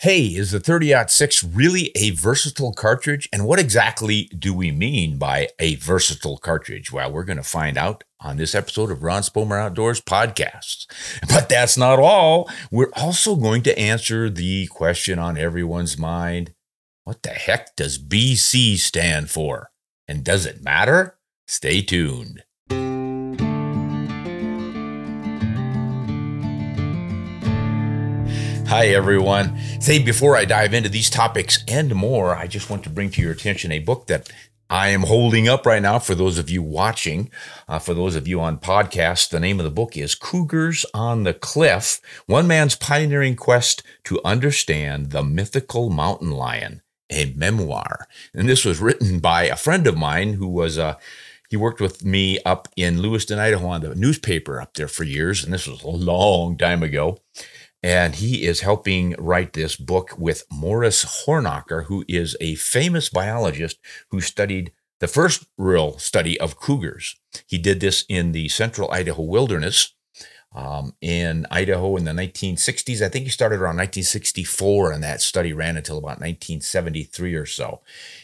Hey, is the 30 6 really a versatile cartridge? And what exactly do we mean by a versatile cartridge? Well, we're going to find out on this episode of Ron Spomer Outdoors podcasts. But that's not all. We're also going to answer the question on everyone's mind what the heck does BC stand for? And does it matter? Stay tuned. Hi, everyone. Say, before I dive into these topics and more, I just want to bring to your attention a book that I am holding up right now for those of you watching. Uh, for those of you on podcast, the name of the book is Cougars on the Cliff One Man's Pioneering Quest to Understand the Mythical Mountain Lion, a memoir. And this was written by a friend of mine who was a uh, he worked with me up in Lewiston, Idaho on the newspaper up there for years, and this was a long time ago. And he is helping write this book with Morris Hornocker, who is a famous biologist who studied the first real study of cougars. He did this in the central Idaho wilderness um, in Idaho in the 1960s. I think he started around 1964, and that study ran until about 1973 or so.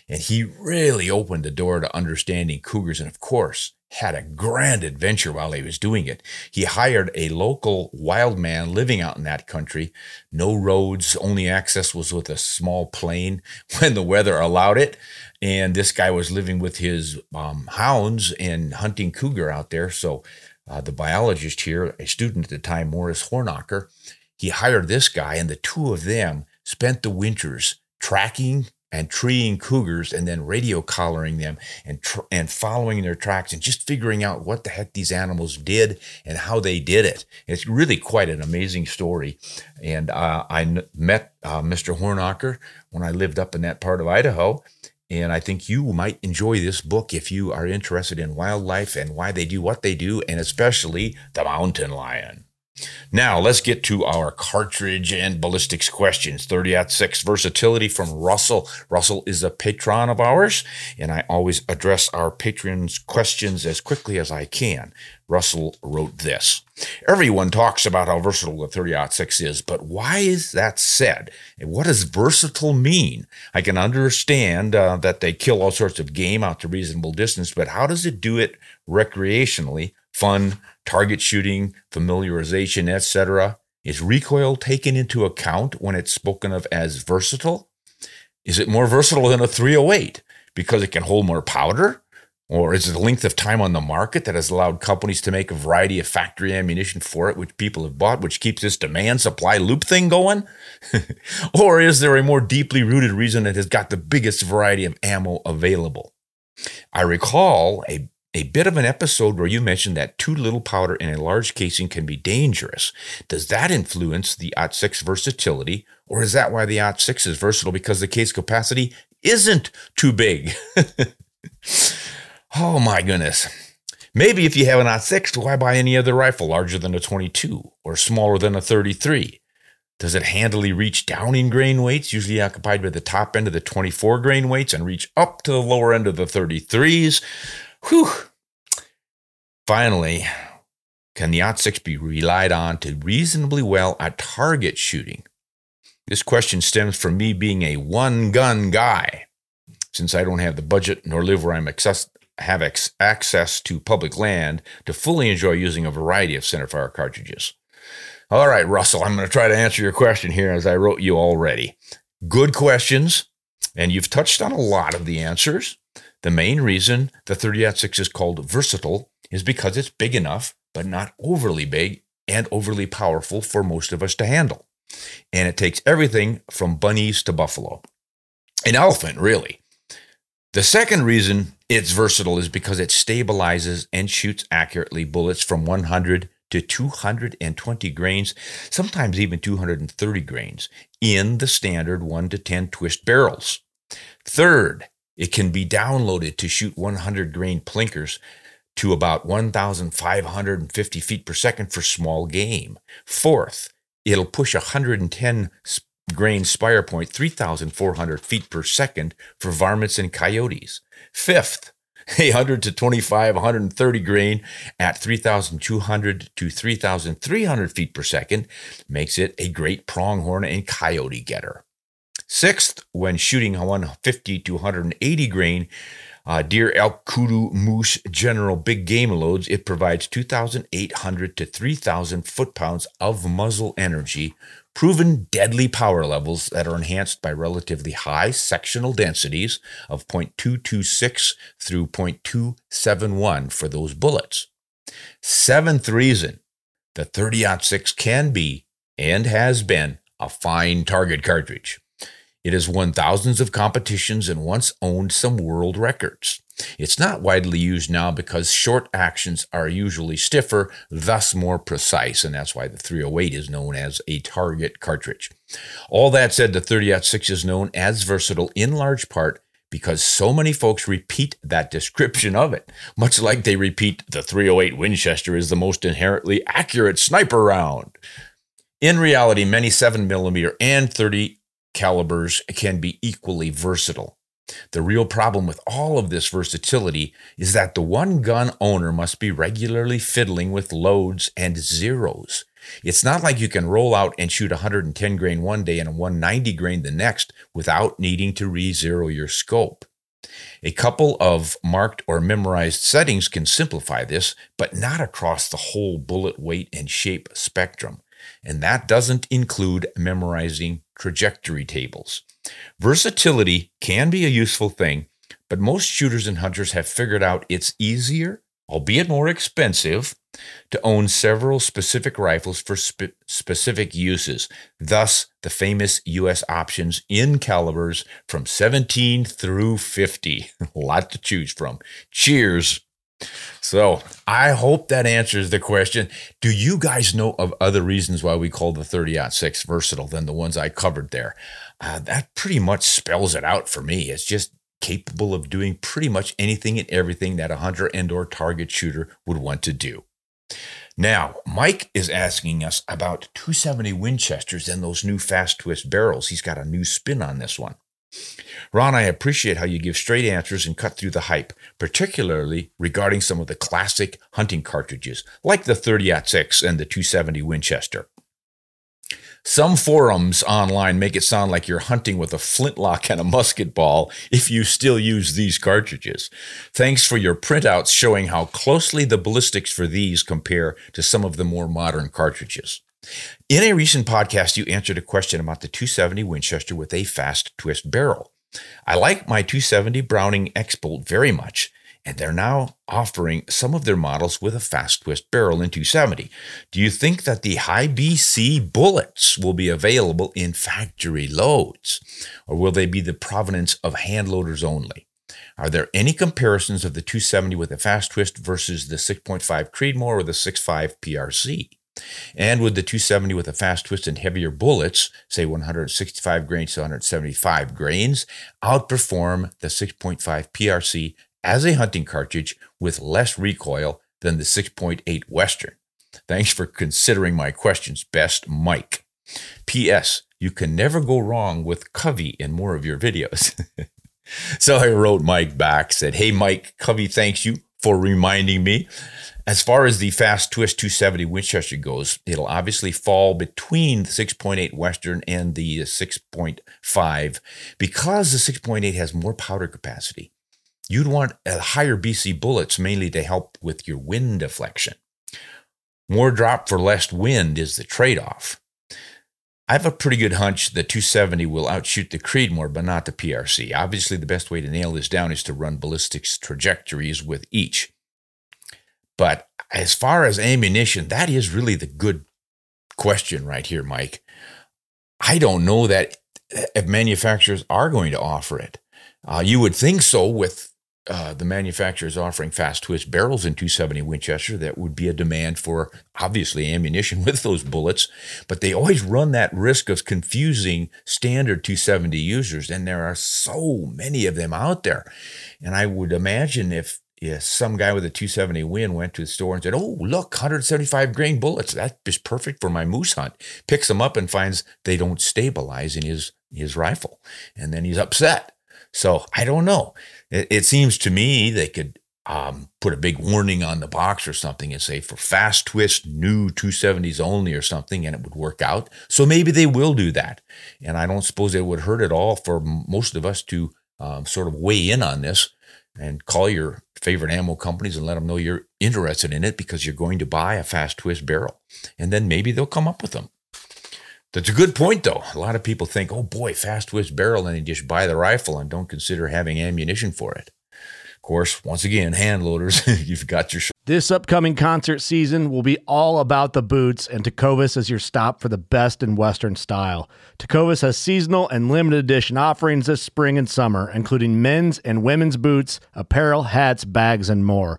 And he really opened the door to understanding cougars. And of course, had a grand adventure while he was doing it. He hired a local wild man living out in that country. No roads, only access was with a small plane when the weather allowed it. And this guy was living with his um, hounds and hunting cougar out there. So uh, the biologist here, a student at the time, Morris Hornocker, he hired this guy, and the two of them spent the winters tracking and treeing cougars and then radio collaring them and tr- and following their tracks and just figuring out what the heck these animals did and how they did it. It's really quite an amazing story. And uh, I n- met uh, Mr. Hornocker when I lived up in that part of Idaho. And I think you might enjoy this book if you are interested in wildlife and why they do what they do, and especially the mountain lion. Now, let's get to our cartridge and ballistics questions. 30 at 6 versatility from Russell. Russell is a patron of ours, and I always address our patrons' questions as quickly as I can. Russell wrote this Everyone talks about how versatile the 30 6 is, but why is that said? And what does versatile mean? I can understand uh, that they kill all sorts of game out to reasonable distance, but how does it do it recreationally, fun, target shooting, familiarization, etc. Is recoil taken into account when it's spoken of as versatile? Is it more versatile than a 308 because it can hold more powder? Or is it the length of time on the market that has allowed companies to make a variety of factory ammunition for it, which people have bought, which keeps this demand supply loop thing going? or is there a more deeply rooted reason that has got the biggest variety of ammo available? I recall a a bit of an episode where you mentioned that too little powder in a large casing can be dangerous. Does that influence the OT 6 versatility, or is that why the OT 6 is versatile because the case capacity isn't too big? oh my goodness. Maybe if you have an OT 6, why buy any other rifle larger than a 22 or smaller than a 33? Does it handily reach down in grain weights, usually occupied by the top end of the 24 grain weights, and reach up to the lower end of the 33s? Whew. Finally, can the OT 6 be relied on to reasonably well at target shooting? This question stems from me being a one gun guy. Since I don't have the budget nor live where I'm access, have ex- access to public land to fully enjoy using a variety of centerfire cartridges. All right, Russell, I'm going to try to answer your question here as I wrote you already. Good questions, and you've touched on a lot of the answers. The main reason the 30-06 is called versatile is because it's big enough, but not overly big and overly powerful for most of us to handle. And it takes everything from bunnies to buffalo. An elephant, really. The second reason it's versatile is because it stabilizes and shoots accurately bullets from 100 to 220 grains, sometimes even 230 grains, in the standard 1 to 10 twist barrels. Third, it can be downloaded to shoot 100 grain plinkers to about 1,550 feet per second for small game. Fourth, it'll push 110 grain spire point 3,400 feet per second for varmints and coyotes. Fifth, 100 to 25, 130 grain at 3,200 to 3,300 feet per second makes it a great pronghorn and coyote getter. Sixth, when shooting 150 to 180 grain, uh, deer, elk, kudu, moose, general big game loads, it provides 2,800 to 3,000 foot pounds of muzzle energy, proven deadly power levels that are enhanced by relatively high sectional densities of 0.226 through 0.271 for those bullets. Seventh reason the 30 6 can be and has been a fine target cartridge. It has won thousands of competitions and once owned some world records. It's not widely used now because short actions are usually stiffer, thus more precise, and that's why the 308 is known as a target cartridge. All that said, the 30-06 is known as versatile in large part because so many folks repeat that description of it, much like they repeat the 308 Winchester is the most inherently accurate sniper round. In reality, many 7mm and 30 calibers can be equally versatile. The real problem with all of this versatility is that the one gun owner must be regularly fiddling with loads and zeros. It's not like you can roll out and shoot 110 grain one day and 190 grain the next without needing to re zero your scope. A couple of marked or memorized settings can simplify this, but not across the whole bullet weight and shape spectrum. And that doesn't include memorizing trajectory tables. Versatility can be a useful thing, but most shooters and hunters have figured out it's easier, albeit more expensive, to own several specific rifles for spe- specific uses. Thus, the famous US options in calibers from 17 through 50. a lot to choose from. Cheers. So I hope that answers the question. Do you guys know of other reasons why we call the 30 6 versatile than the ones I covered there? Uh, that pretty much spells it out for me. It's just capable of doing pretty much anything and everything that a hunter and or target shooter would want to do. Now, Mike is asking us about 270 Winchesters and those new fast twist barrels. He's got a new spin on this one. Ron, I appreciate how you give straight answers and cut through the hype, particularly regarding some of the classic hunting cartridges, like the 30 6 and the 270 Winchester. Some forums online make it sound like you're hunting with a flintlock and a musket ball if you still use these cartridges. Thanks for your printouts showing how closely the ballistics for these compare to some of the more modern cartridges. In a recent podcast, you answered a question about the 270 Winchester with a fast twist barrel. I like my 270 Browning X Bolt very much, and they're now offering some of their models with a fast twist barrel in 270. Do you think that the high BC bullets will be available in factory loads, or will they be the provenance of hand loaders only? Are there any comparisons of the 270 with a fast twist versus the 6.5 Creedmoor or the 6.5 PRC? And with the 270 with a fast twist and heavier bullets, say 165 grains to 175 grains, outperform the 6.5 PRC as a hunting cartridge with less recoil than the 6.8 Western. Thanks for considering my questions. Best, Mike. P.S. You can never go wrong with Covey in more of your videos. so I wrote Mike back, said, Hey, Mike, Covey thanks you for reminding me. As far as the fast twist 270 Winchester goes, it'll obviously fall between the 6.8 Western and the 6.5 because the 6.8 has more powder capacity. You'd want higher BC bullets mainly to help with your wind deflection. More drop for less wind is the trade off. I have a pretty good hunch the 270 will outshoot the Creedmoor, but not the PRC. Obviously, the best way to nail this down is to run ballistics trajectories with each. But as far as ammunition, that is really the good question right here, Mike. I don't know that if manufacturers are going to offer it. Uh, you would think so with uh, the manufacturers offering fast twist barrels in 270 Winchester, that would be a demand for obviously ammunition with those bullets. But they always run that risk of confusing standard 270 users, and there are so many of them out there. And I would imagine if if some guy with a 270 Win went to the store and said, "Oh, look, 175 grain bullets. That is perfect for my moose hunt." Picks them up and finds they don't stabilize in his his rifle, and then he's upset. So I don't know. It, it seems to me they could um, put a big warning on the box or something and say for fast twist new 270s only or something, and it would work out. So maybe they will do that. And I don't suppose it would hurt at all for most of us to um, sort of weigh in on this and call your favorite ammo companies and let them know you're interested in it because you're going to buy a fast twist barrel. And then maybe they'll come up with them. That's a good point, though. A lot of people think, oh boy, fast twist barrel, and they just buy the rifle and don't consider having ammunition for it. Of course, once again, hand loaders, you've got your. This upcoming concert season will be all about the boots, and Tecovas is your stop for the best in Western style. Tecovas has seasonal and limited edition offerings this spring and summer, including men's and women's boots, apparel, hats, bags, and more.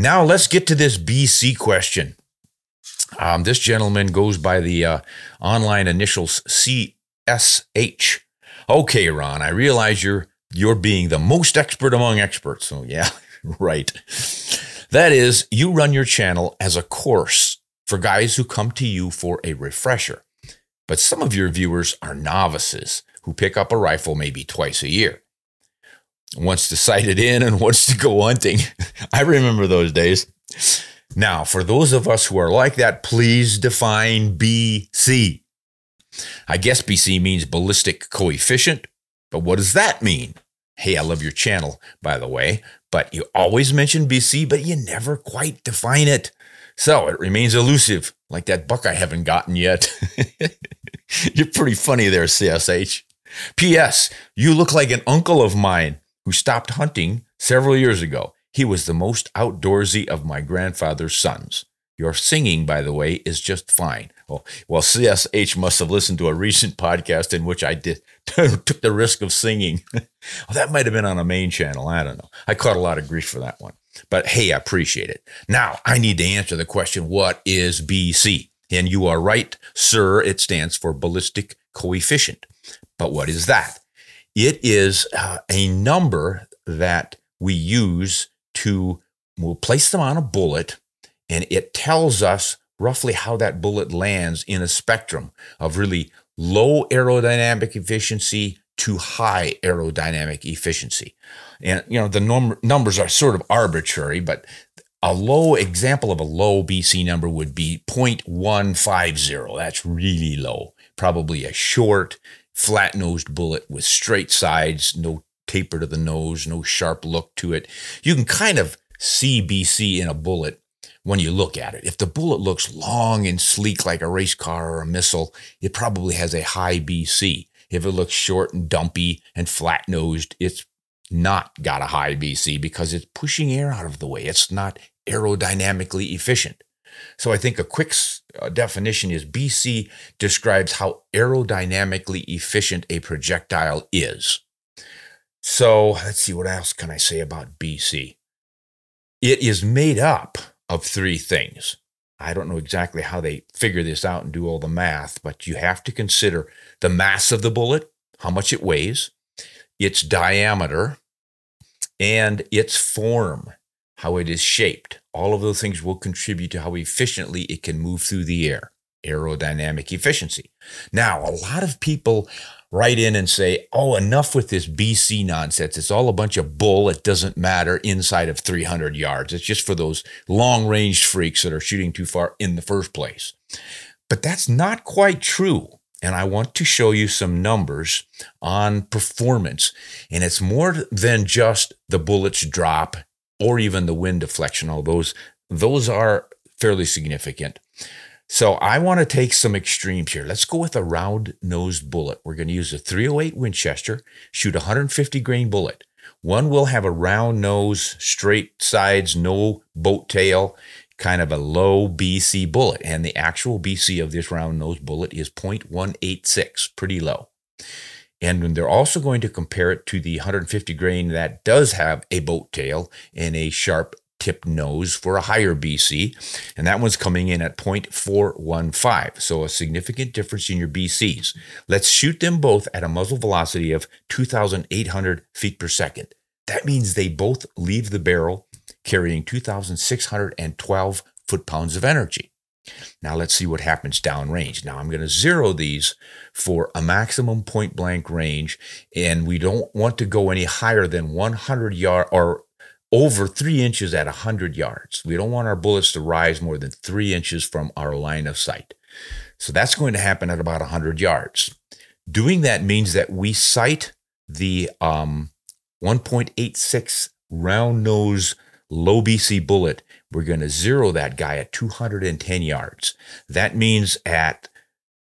Now let's get to this BC question. Um, this gentleman goes by the uh, online initials CSH. Okay, Ron, I realize you're you're being the most expert among experts. So yeah, right. That is, you run your channel as a course for guys who come to you for a refresher. But some of your viewers are novices who pick up a rifle maybe twice a year wants to sight it in and wants to go hunting. I remember those days. Now, for those of us who are like that, please define BC. I guess BC means ballistic coefficient, but what does that mean? Hey, I love your channel, by the way, but you always mention BC, but you never quite define it. So it remains elusive, like that buck I haven't gotten yet. You're pretty funny there, CSH. P.S. You look like an uncle of mine who stopped hunting several years ago. He was the most outdoorsy of my grandfather's sons. Your singing, by the way, is just fine. Oh, well, well, CSH must have listened to a recent podcast in which I did took the risk of singing. well, oh, that might have been on a main channel. I don't know. I caught a lot of grief for that one. But hey, I appreciate it. Now I need to answer the question: What is BC? And you are right, sir. It stands for ballistic coefficient. But what is that? It is uh, a number that we use to, we'll place them on a bullet, and it tells us roughly how that bullet lands in a spectrum of really low aerodynamic efficiency to high aerodynamic efficiency. And, you know, the num- numbers are sort of arbitrary, but a low example of a low BC number would be 0.150. That's really low. Probably a short flat nosed bullet with straight sides, no taper to the nose, no sharp look to it. You can kind of see BC in a bullet when you look at it. If the bullet looks long and sleek like a race car or a missile, it probably has a high BC. If it looks short and dumpy and flat nosed, it's not got a high BC because it's pushing air out of the way. It's not aerodynamically efficient. So I think a quick uh, definition is BC describes how aerodynamically efficient a projectile is. So let's see, what else can I say about BC? It is made up of three things. I don't know exactly how they figure this out and do all the math, but you have to consider the mass of the bullet, how much it weighs, its diameter, and its form, how it is shaped. All of those things will contribute to how efficiently it can move through the air, aerodynamic efficiency. Now, a lot of people write in and say, oh, enough with this BC nonsense. It's all a bunch of bull. It doesn't matter inside of 300 yards. It's just for those long range freaks that are shooting too far in the first place. But that's not quite true. And I want to show you some numbers on performance. And it's more than just the bullets drop or even the wind deflection, all those, those are fairly significant. So I want to take some extremes here. Let's go with a round nosed bullet. We're going to use a 308 Winchester, shoot a 150 grain bullet. One will have a round nose, straight sides, no boat tail, kind of a low BC bullet. And the actual BC of this round nose bullet is 0.186, pretty low. And they're also going to compare it to the 150 grain that does have a boat tail and a sharp tip nose for a higher BC, and that one's coming in at 0.415. So a significant difference in your BCs. Let's shoot them both at a muzzle velocity of 2,800 feet per second. That means they both leave the barrel carrying 2,612 foot pounds of energy. Now let's see what happens downrange. Now I'm going to zero these for a maximum point blank range, and we don't want to go any higher than 100 yard or over three inches at 100 yards. We don't want our bullets to rise more than three inches from our line of sight. So that's going to happen at about 100 yards. Doing that means that we sight the um, 1.86 round nose low BC bullet. We're going to zero that guy at 210 yards. That means at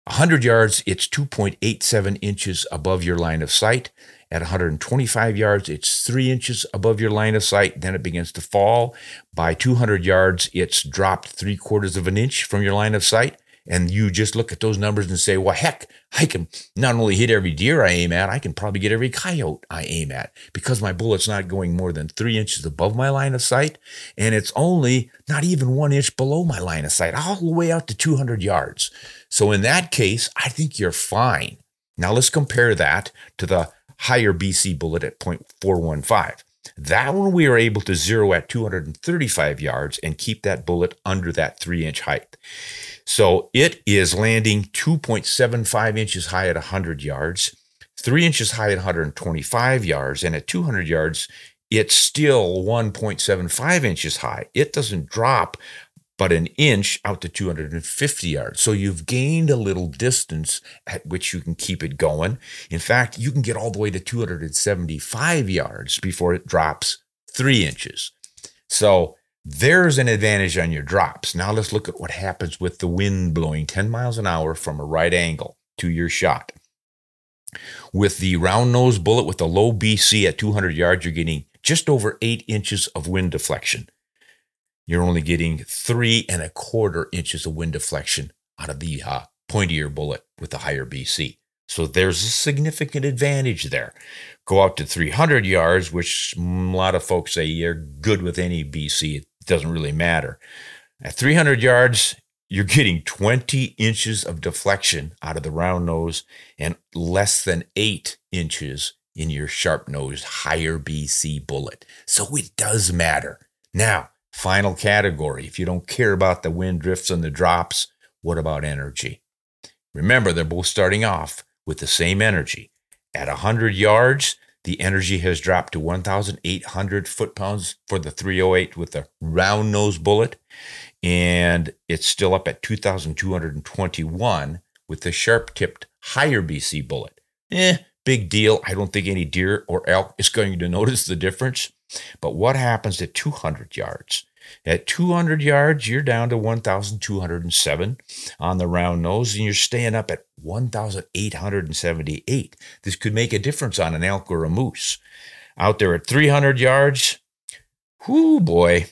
100 yards, it's 2.87 inches above your line of sight. At 125 yards, it's three inches above your line of sight. Then it begins to fall. By 200 yards, it's dropped three quarters of an inch from your line of sight. And you just look at those numbers and say, well, heck, I can not only hit every deer I aim at, I can probably get every coyote I aim at because my bullet's not going more than three inches above my line of sight. And it's only not even one inch below my line of sight, all the way out to 200 yards. So in that case, I think you're fine. Now let's compare that to the higher BC bullet at 0.415. That one we are able to zero at 235 yards and keep that bullet under that three inch height. So it is landing 2.75 inches high at 100 yards, three inches high at 125 yards, and at 200 yards, it's still 1.75 inches high. It doesn't drop but an inch out to 250 yards. So you've gained a little distance at which you can keep it going. In fact, you can get all the way to 275 yards before it drops three inches. So there's an advantage on your drops. Now let's look at what happens with the wind blowing 10 miles an hour from a right angle to your shot. With the round nose bullet with the low BC at 200 yards, you're getting just over eight inches of wind deflection you're only getting three and a quarter inches of wind deflection out of the uh, pointier bullet with the higher BC. So there's a significant advantage there. Go out to 300 yards, which a lot of folks say you're good with any BC. Doesn't really matter. At 300 yards, you're getting 20 inches of deflection out of the round nose and less than eight inches in your sharp nosed higher BC bullet. So it does matter. Now, Final category. If you don't care about the wind drifts and the drops, what about energy? Remember, they're both starting off with the same energy. At 100 yards, the energy has dropped to 1,800 foot pounds for the 308 with the round nose bullet, and it's still up at 2,221 with the sharp tipped higher BC bullet. Eh, big deal. I don't think any deer or elk is going to notice the difference. But what happens at 200 yards? At 200 yards, you're down to 1,207 on the round nose, and you're staying up at 1,878. This could make a difference on an elk or a moose. Out there at 300 yards, whoo boy,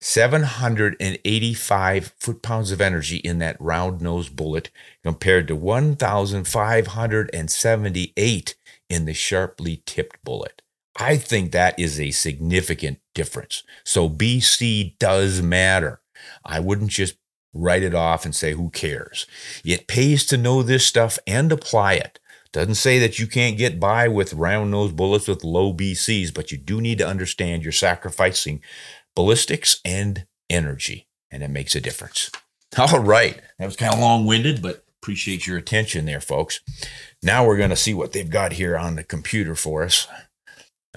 785 foot pounds of energy in that round nose bullet compared to 1,578 in the sharply tipped bullet. I think that is a significant difference. So BC does matter. I wouldn't just write it off and say, who cares? It pays to know this stuff and apply it. Doesn't say that you can't get by with round nose bullets with low BCs, but you do need to understand you're sacrificing ballistics and energy, and it makes a difference. All right. That was kind of long winded, but appreciate your attention there, folks. Now we're going to see what they've got here on the computer for us.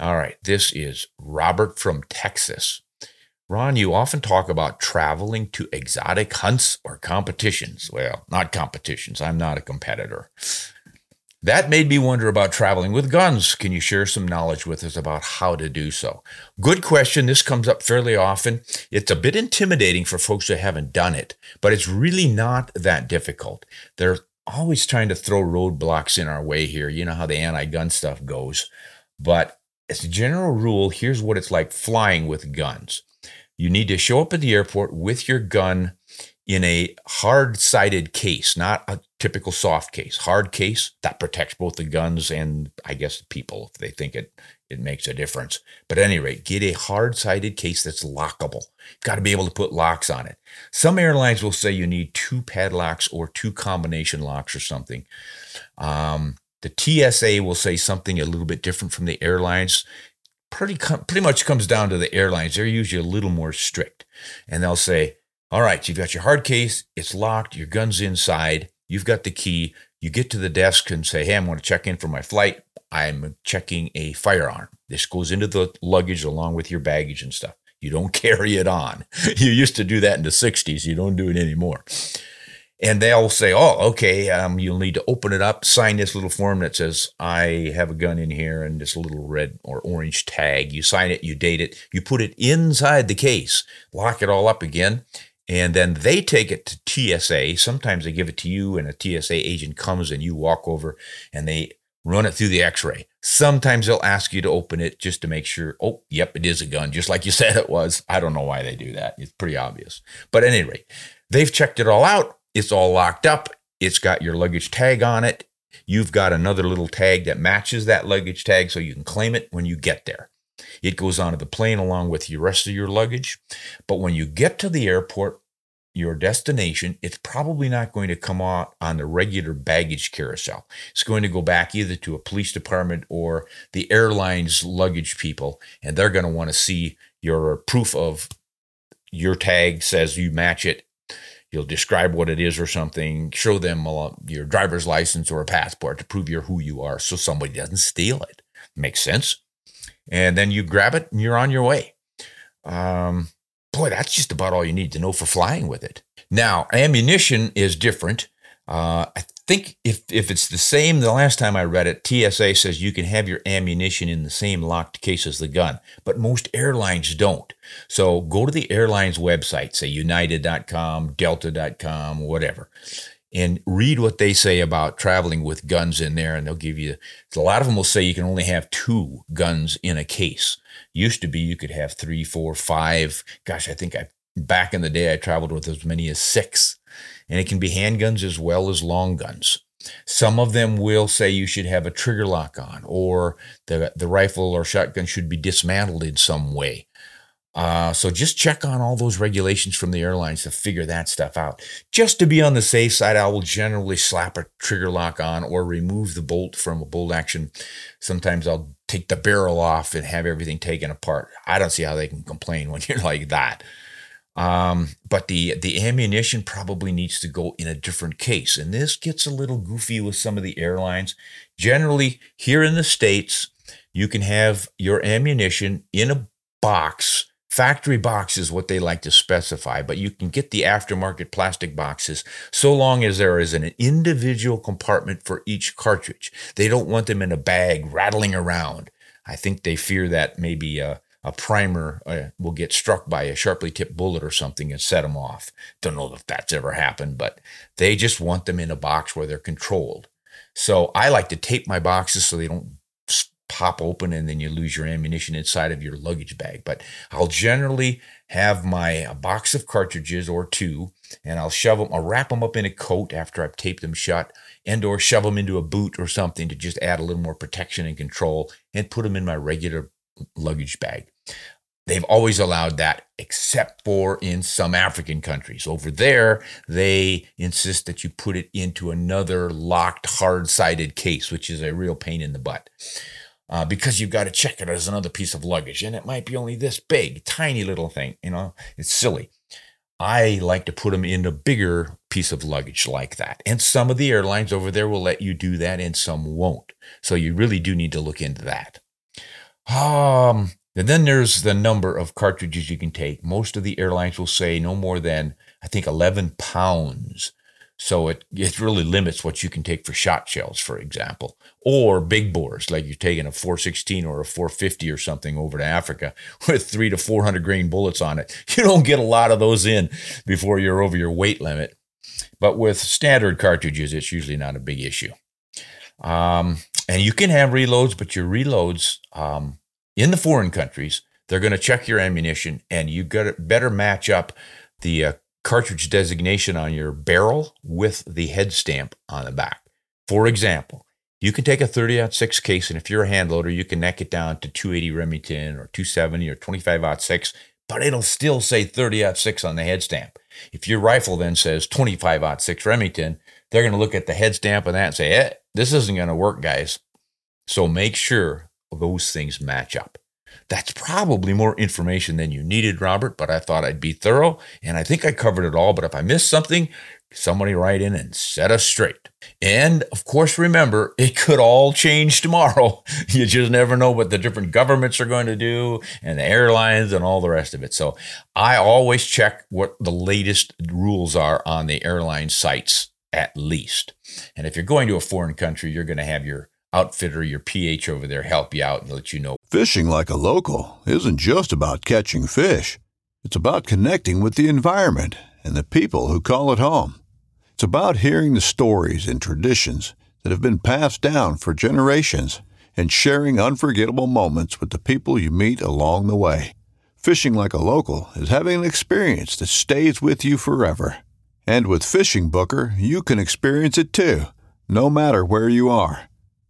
All right, this is Robert from Texas. Ron, you often talk about traveling to exotic hunts or competitions. Well, not competitions. I'm not a competitor. That made me wonder about traveling with guns. Can you share some knowledge with us about how to do so? Good question. This comes up fairly often. It's a bit intimidating for folks who haven't done it, but it's really not that difficult. They're always trying to throw roadblocks in our way here. You know how the anti gun stuff goes. But as a general rule, here's what it's like flying with guns. You need to show up at the airport with your gun in a hard sided case, not a typical soft case. Hard case that protects both the guns and I guess people if they think it it makes a difference. But at any rate, get a hard sided case that's lockable. You've got to be able to put locks on it. Some airlines will say you need two padlocks or two combination locks or something. Um, the TSA will say something a little bit different from the airlines. Pretty pretty much comes down to the airlines. They're usually a little more strict, and they'll say, "All right, you've got your hard case. It's locked. Your gun's inside. You've got the key. You get to the desk and say, "Hey, I'm going to check in for my flight. I'm checking a firearm. This goes into the luggage along with your baggage and stuff. You don't carry it on. You used to do that in the 60s. You don't do it anymore." And they'll say, "Oh, okay, um, you'll need to open it up, sign this little form that says I have a gun in here, and this little red or orange tag. You sign it, you date it, you put it inside the case, lock it all up again, and then they take it to TSA. Sometimes they give it to you, and a TSA agent comes and you walk over, and they run it through the X-ray. Sometimes they'll ask you to open it just to make sure. Oh, yep, it is a gun, just like you said it was. I don't know why they do that. It's pretty obvious, but anyway, they've checked it all out it's all locked up. It's got your luggage tag on it. You've got another little tag that matches that luggage tag so you can claim it when you get there. It goes onto the plane along with the rest of your luggage. But when you get to the airport, your destination, it's probably not going to come out on the regular baggage carousel. It's going to go back either to a police department or the airline's luggage people, and they're going to want to see your proof of your tag says you match it You'll describe what it is or something, show them your driver's license or a passport to prove you're who you are so somebody doesn't steal it. Makes sense. And then you grab it and you're on your way. Um, boy, that's just about all you need to know for flying with it. Now, ammunition is different. Uh, I think if if it's the same, the last time I read it, TSA says you can have your ammunition in the same locked case as the gun, but most airlines don't. So go to the airline's website, say United.com, Delta.com, whatever, and read what they say about traveling with guns in there, and they'll give you. A lot of them will say you can only have two guns in a case. Used to be you could have three, four, five. Gosh, I think I back in the day I traveled with as many as six and it can be handguns as well as long guns. Some of them will say you should have a trigger lock on, or the, the rifle or shotgun should be dismantled in some way. Uh, so just check on all those regulations from the airlines to figure that stuff out. Just to be on the safe side, I will generally slap a trigger lock on or remove the bolt from a bolt action. Sometimes I'll take the barrel off and have everything taken apart. I don't see how they can complain when you're like that. Um, but the the ammunition probably needs to go in a different case, and this gets a little goofy with some of the airlines. Generally, here in the states, you can have your ammunition in a box Factory box is what they like to specify, but you can get the aftermarket plastic boxes so long as there is an individual compartment for each cartridge. They don't want them in a bag rattling around. I think they fear that maybe a, a primer uh, will get struck by a sharply tipped bullet or something and set them off. Don't know if that's ever happened, but they just want them in a box where they're controlled. So I like to tape my boxes so they don't pop open and then you lose your ammunition inside of your luggage bag. But I'll generally have my box of cartridges or two, and I'll shove them, I'll wrap them up in a coat after I've taped them shut, and or shove them into a boot or something to just add a little more protection and control, and put them in my regular luggage bag. They've always allowed that, except for in some African countries. Over there, they insist that you put it into another locked, hard sided case, which is a real pain in the butt uh, because you've got to check it as another piece of luggage. And it might be only this big, tiny little thing. You know, it's silly. I like to put them in a bigger piece of luggage like that. And some of the airlines over there will let you do that and some won't. So you really do need to look into that. Um, and then there's the number of cartridges you can take. Most of the airlines will say no more than, I think, 11 pounds so it, it really limits what you can take for shot shells, for example, or big bores, like you're taking a 416 or a 450 or something over to Africa with three to 400 grain bullets on it. You don't get a lot of those in before you're over your weight limit. But with standard cartridges, it's usually not a big issue. Um, and you can have reloads, but your reloads um, in the foreign countries, they're going to check your ammunition and you got better match up the uh, cartridge designation on your barrel with the head stamp on the back. For example, you can take a 30 6 case, and if you're a hand loader, you can neck it down to 280 Remington or 270 or 25 6, but it'll still say 30 6 on the head stamp. If your rifle then says 25 6 Remington, they're going to look at the head stamp of that and say, eh, this isn't going to work, guys. So make sure those things match up. That's probably more information than you needed, Robert, but I thought I'd be thorough and I think I covered it all. But if I missed something, somebody write in and set us straight. And of course, remember, it could all change tomorrow. You just never know what the different governments are going to do and the airlines and all the rest of it. So I always check what the latest rules are on the airline sites at least. And if you're going to a foreign country, you're going to have your outfitter, your PH over there help you out and let you know. Fishing like a local isn't just about catching fish. It's about connecting with the environment and the people who call it home. It's about hearing the stories and traditions that have been passed down for generations and sharing unforgettable moments with the people you meet along the way. Fishing like a local is having an experience that stays with you forever. And with Fishing Booker, you can experience it too, no matter where you are.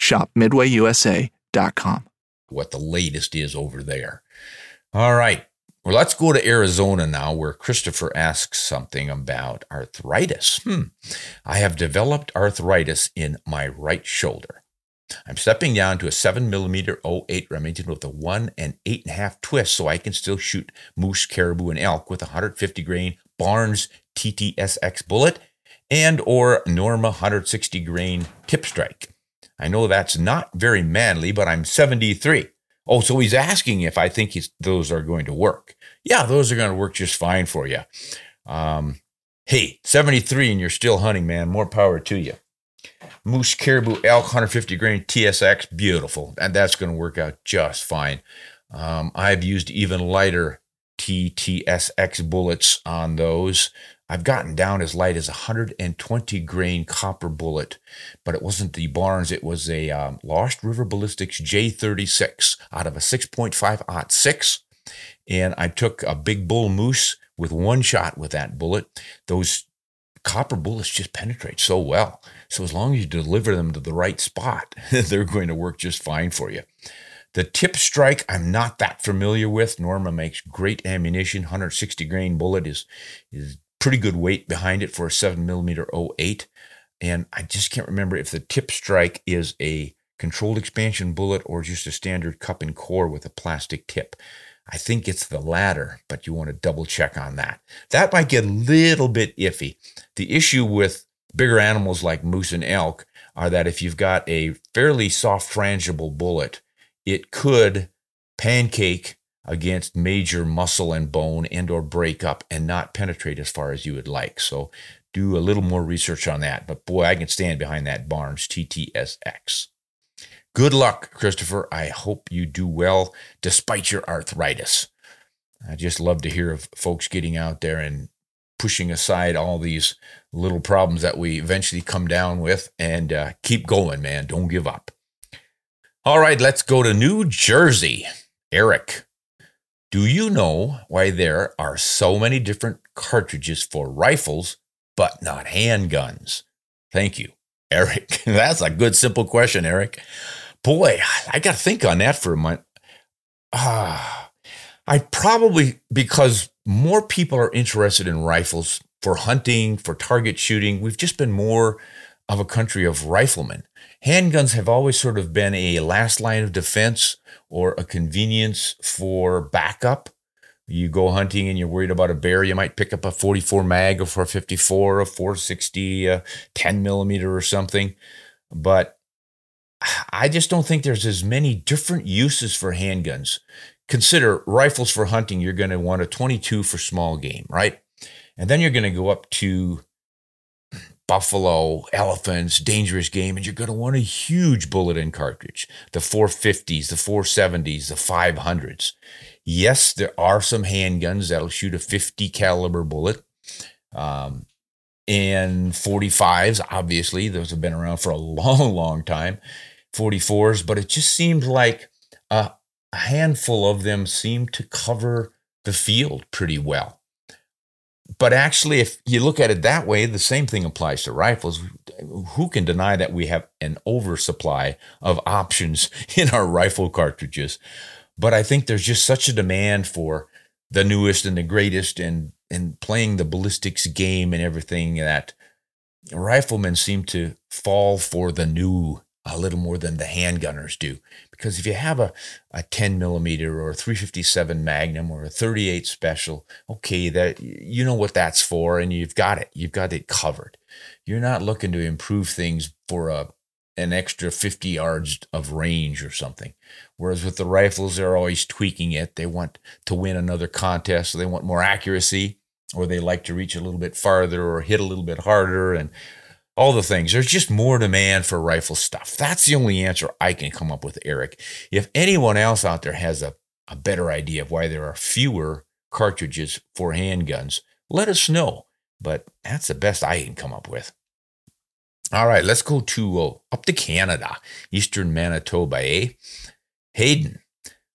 Shop midwayusa.com. What the latest is over there. All right. Well, let's go to Arizona now, where Christopher asks something about arthritis. Hmm. I have developed arthritis in my right shoulder. I'm stepping down to a 7 millimeter 08 Remington with a 1 and 8.5 twist so I can still shoot moose, caribou, and elk with a 150 grain Barnes TTSX bullet and or Norma 160 grain Tipstrike. I know that's not very manly, but I'm 73. Oh, so he's asking if I think those are going to work. Yeah, those are going to work just fine for you. Um, hey, 73 and you're still hunting, man. More power to you. Moose, caribou, elk, 150 grain TSX, beautiful. And that's going to work out just fine. Um, I've used even lighter TTSX bullets on those. I've gotten down as light as a 120 grain copper bullet, but it wasn't the Barnes. It was a um, Lost River Ballistics J36 out of a 6.5 6. And I took a big bull moose with one shot with that bullet. Those copper bullets just penetrate so well. So as long as you deliver them to the right spot, they're going to work just fine for you. The Tipstrike, I'm not that familiar with. Norma makes great ammunition. 160 grain bullet is is pretty good weight behind it for a 7 millimeter 08. And I just can't remember if the Tipstrike is a controlled expansion bullet or just a standard cup and core with a plastic tip. I think it's the latter, but you want to double check on that. That might get a little bit iffy. The issue with bigger animals like moose and elk are that if you've got a fairly soft frangible bullet, it could pancake against major muscle and bone and or break up and not penetrate as far as you would like. So do a little more research on that. But boy, I can stand behind that Barnes TTSX. Good luck, Christopher. I hope you do well despite your arthritis. I just love to hear of folks getting out there and pushing aside all these little problems that we eventually come down with and uh, keep going, man. Don't give up. All right, let's go to New Jersey. Eric, do you know why there are so many different cartridges for rifles, but not handguns? Thank you, Eric. That's a good, simple question, Eric. Boy, I got to think on that for a moment. Ah, I probably, because more people are interested in rifles for hunting, for target shooting, we've just been more of a country of riflemen handguns have always sort of been a last line of defense or a convenience for backup. You go hunting and you're worried about a bear, you might pick up a 44 mag or 454, a 460, a 10 millimeter or something. But I just don't think there's as many different uses for handguns. Consider rifles for hunting, you're going to want a 22 for small game, right? And then you're going to go up to buffalo, elephants, dangerous game, and you're going to want a huge bullet in cartridge the 450s, the 470s, the 500s. Yes, there are some handguns that'll shoot a 50 caliber bullet. Um, and 45s, obviously, those have been around for a long, long time. 44s, but it just seems like a, a handful of them seem to cover the field pretty well but actually, if you look at it that way, the same thing applies to rifles. Who can deny that we have an oversupply of options in our rifle cartridges? But I think there's just such a demand for the newest and the greatest and and playing the ballistics game and everything that riflemen seem to fall for the new a little more than the handgunners do. Because if you have a, a 10 millimeter or a 357 Magnum or a 38 Special, okay, that you know what that's for, and you've got it. You've got it covered. You're not looking to improve things for a an extra 50 yards of range or something. Whereas with the rifles, they're always tweaking it. They want to win another contest, so they want more accuracy, or they like to reach a little bit farther or hit a little bit harder. And all the things. There's just more demand for rifle stuff. That's the only answer I can come up with, Eric. If anyone else out there has a, a better idea of why there are fewer cartridges for handguns, let us know. But that's the best I can come up with. All right, let's go to uh, up to Canada, eastern Manitoba, eh? Hayden.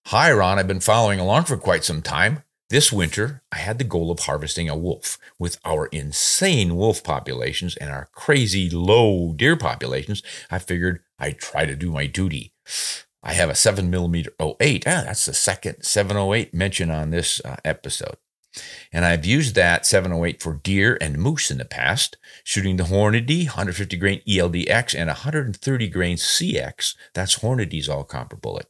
Hi, Ron. I've been following along for quite some time. This winter, I had the goal of harvesting a wolf. With our insane wolf populations and our crazy low deer populations, I figured I'd try to do my duty. I have a 7mm 08. Ah, that's the second 708 mention on this uh, episode. And I've used that 708 for deer and moose in the past, shooting the Hornady 150 grain ELDX and 130 grain CX. That's Hornady's all copper bullet,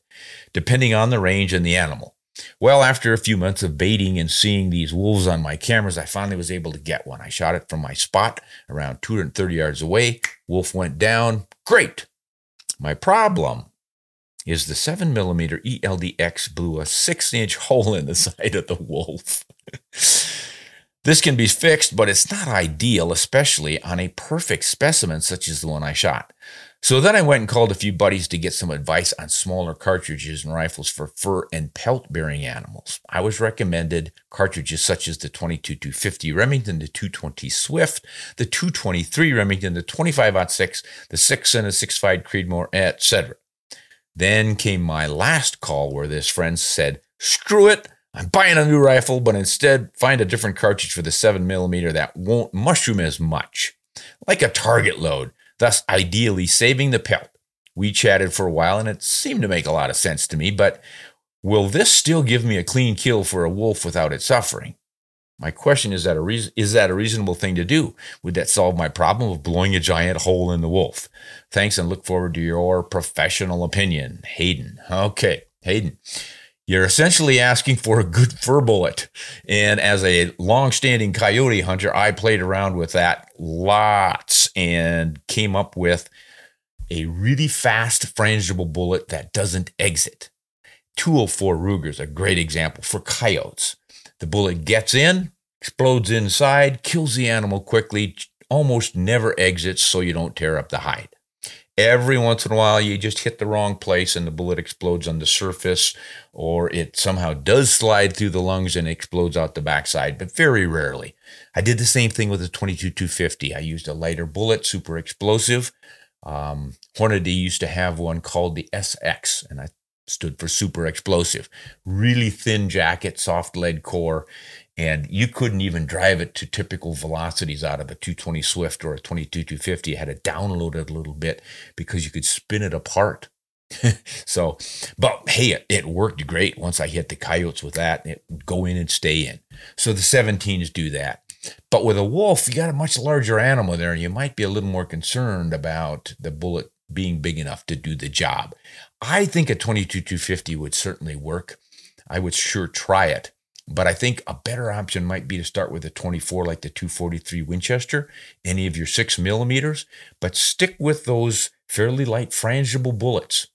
depending on the range and the animal. Well, after a few months of baiting and seeing these wolves on my cameras, I finally was able to get one. I shot it from my spot around 230 yards away. Wolf went down. Great. My problem is the 7 millimeter ELDX blew a six inch hole in the side of the wolf. this can be fixed, but it's not ideal, especially on a perfect specimen such as the one I shot. So then I went and called a few buddies to get some advice on smaller cartridges and rifles for fur and pelt bearing animals. I was recommended cartridges such as the 22 250 Remington, the 220 Swift, the 223 Remington, the 25 6, the 6 and the 6.5 Creedmoor, etc. Then came my last call where this friend said, Screw it, I'm buying a new rifle, but instead find a different cartridge for the 7mm that won't mushroom as much. Like a target load thus ideally saving the pelt. We chatted for a while and it seemed to make a lot of sense to me, but will this still give me a clean kill for a wolf without it suffering? My question is that a is that a reasonable thing to do? Would that solve my problem of blowing a giant hole in the wolf? Thanks and look forward to your professional opinion. Hayden. Okay, Hayden. You're essentially asking for a good fur bullet. And as a long-standing coyote hunter, I played around with that lots and came up with a really fast frangible bullet that doesn't exit. 204 Ruger is a great example for coyotes. The bullet gets in, explodes inside, kills the animal quickly, almost never exits so you don't tear up the hide. Every once in a while, you just hit the wrong place and the bullet explodes on the surface, or it somehow does slide through the lungs and explodes out the backside, but very rarely. I did the same thing with the 22 250. I used a lighter bullet, super explosive. Um, Hornady used to have one called the SX, and I stood for super explosive. Really thin jacket, soft lead core, and you couldn't even drive it to typical velocities out of a 220 Swift or a 22 250. You had to download it a little bit because you could spin it apart. so, but hey, it, it, worked great once I hit the coyotes with that. It would go in and stay in. So the 17s do that. But with a wolf, you got a much larger animal there, and you might be a little more concerned about the bullet being big enough to do the job. I think a 22 250 would certainly work. I would sure try it. But I think a better option might be to start with a 24 like the 243 Winchester, any of your six millimeters, but stick with those fairly light frangible bullets.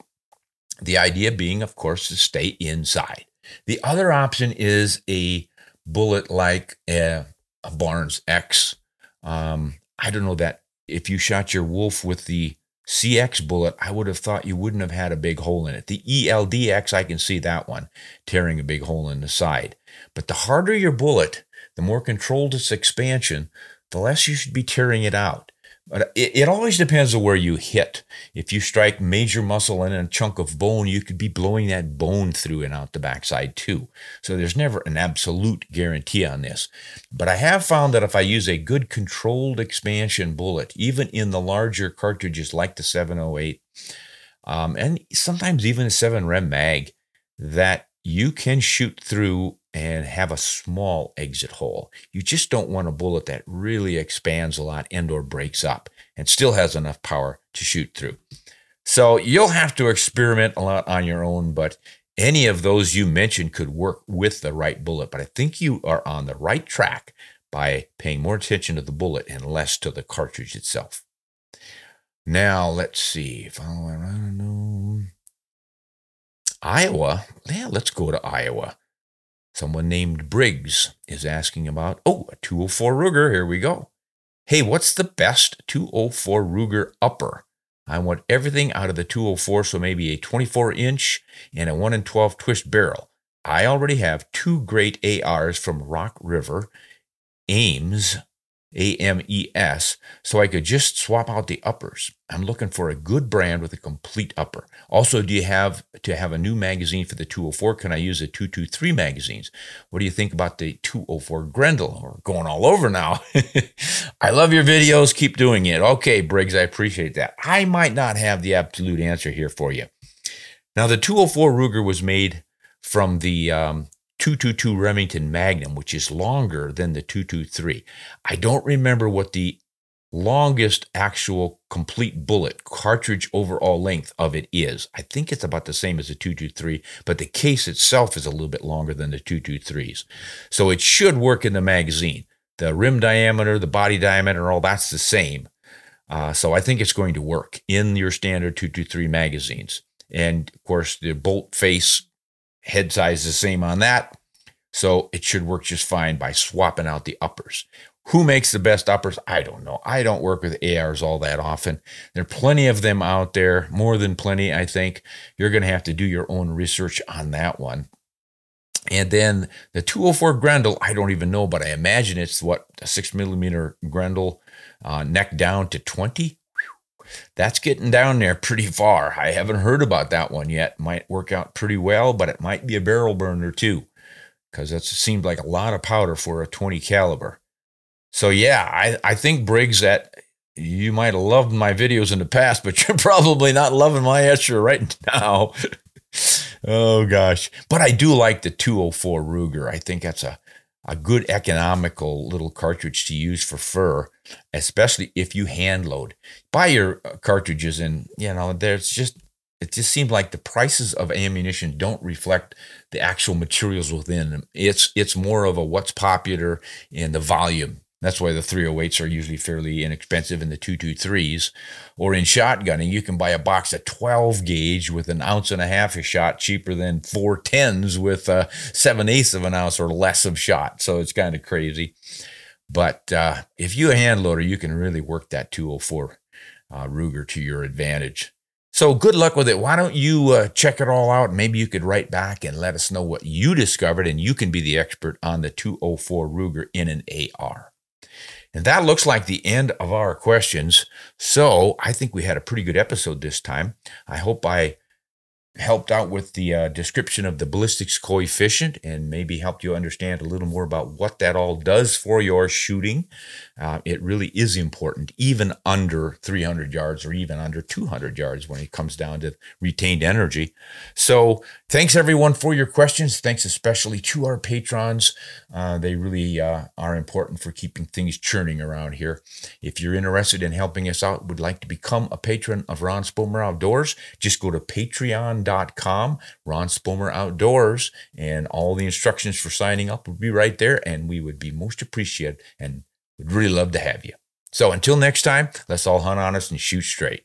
The idea being, of course, to stay inside. The other option is a bullet like a, a Barnes X. Um, I don't know that if you shot your wolf with the CX bullet, I would have thought you wouldn't have had a big hole in it. The ELDX, I can see that one tearing a big hole in the side. But the harder your bullet, the more controlled its expansion, the less you should be tearing it out. But it, it, always depends on where you hit. If you strike major muscle and a chunk of bone, you could be blowing that bone through and out the backside too. So there's never an absolute guarantee on this. But I have found that if I use a good controlled expansion bullet, even in the larger cartridges like the 708, um, and sometimes even a 7 rem mag, that you can shoot through and have a small exit hole. You just don't want a bullet that really expands a lot and or breaks up and still has enough power to shoot through. So you'll have to experiment a lot on your own, but any of those you mentioned could work with the right bullet. But I think you are on the right track by paying more attention to the bullet and less to the cartridge itself. Now let's see. Iowa. Yeah, let's go to Iowa. Someone named Briggs is asking about, oh, a 204 Ruger. Here we go. Hey, what's the best 204 Ruger upper? I want everything out of the 204, so maybe a 24 inch and a 1 in 12 twist barrel. I already have two great ARs from Rock River, Ames, a M E S, so I could just swap out the uppers. I'm looking for a good brand with a complete upper. Also, do you have to have a new magazine for the 204? Can I use the 223 magazines? What do you think about the 204 Grendel? We're going all over now. I love your videos. Keep doing it. Okay, Briggs, I appreciate that. I might not have the absolute answer here for you. Now, the 204 Ruger was made from the um, 222 Remington Magnum, which is longer than the 223. I don't remember what the longest actual complete bullet cartridge overall length of it is. I think it's about the same as the 223, but the case itself is a little bit longer than the 223s. So it should work in the magazine. The rim diameter, the body diameter, all that's the same. Uh, so I think it's going to work in your standard 223 magazines. And of course, the bolt face head size the same on that. So it should work just fine by swapping out the uppers. Who makes the best uppers? I don't know. I don't work with ARs all that often. There are plenty of them out there, more than plenty, I think. You're going to have to do your own research on that one. And then the 204 Grendel, I don't even know, but I imagine it's what a six millimeter Grendel, uh, neck down to 20. That's getting down there pretty far. I haven't heard about that one yet. Might work out pretty well, but it might be a barrel burner too, because that seemed like a lot of powder for a 20 caliber. So yeah, I, I think Briggs that you might have loved my videos in the past, but you're probably not loving my answer right now. oh gosh. But I do like the 204 Ruger. I think that's a, a good economical little cartridge to use for fur, especially if you hand load. Buy your uh, cartridges and, you know, there's just, it just seems like the prices of ammunition don't reflect the actual materials within them. It's, it's more of a what's popular and the volume that's why the 308s are usually fairly inexpensive in the 223s. Or in shotgunning, you can buy a box of 12 gauge with an ounce and a half of shot cheaper than four tens with uh, seven eighths of an ounce or less of shot. So it's kind of crazy. But uh, if you a hand loader, you can really work that 204 uh, Ruger to your advantage. So good luck with it. Why don't you uh, check it all out? Maybe you could write back and let us know what you discovered, and you can be the expert on the 204 Ruger in an AR. And that looks like the end of our questions. So I think we had a pretty good episode this time. I hope I helped out with the uh, description of the ballistics coefficient and maybe helped you understand a little more about what that all does for your shooting. Uh, it really is important, even under 300 yards or even under 200 yards when it comes down to retained energy. So, thanks everyone for your questions. Thanks especially to our patrons. Uh, they really uh, are important for keeping things churning around here. If you're interested in helping us out, would like to become a patron of Ron Spomer Outdoors, just go to patreon.com, Ron Spomer Outdoors, and all the instructions for signing up will be right there, and we would be most appreciated and We'd really love to have you. So until next time, let's all hunt honest and shoot straight.